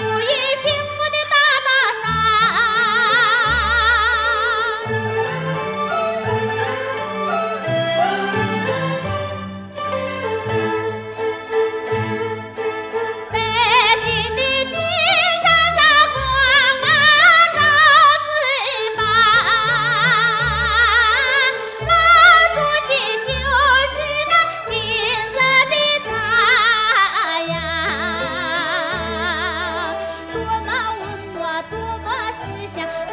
不言。思想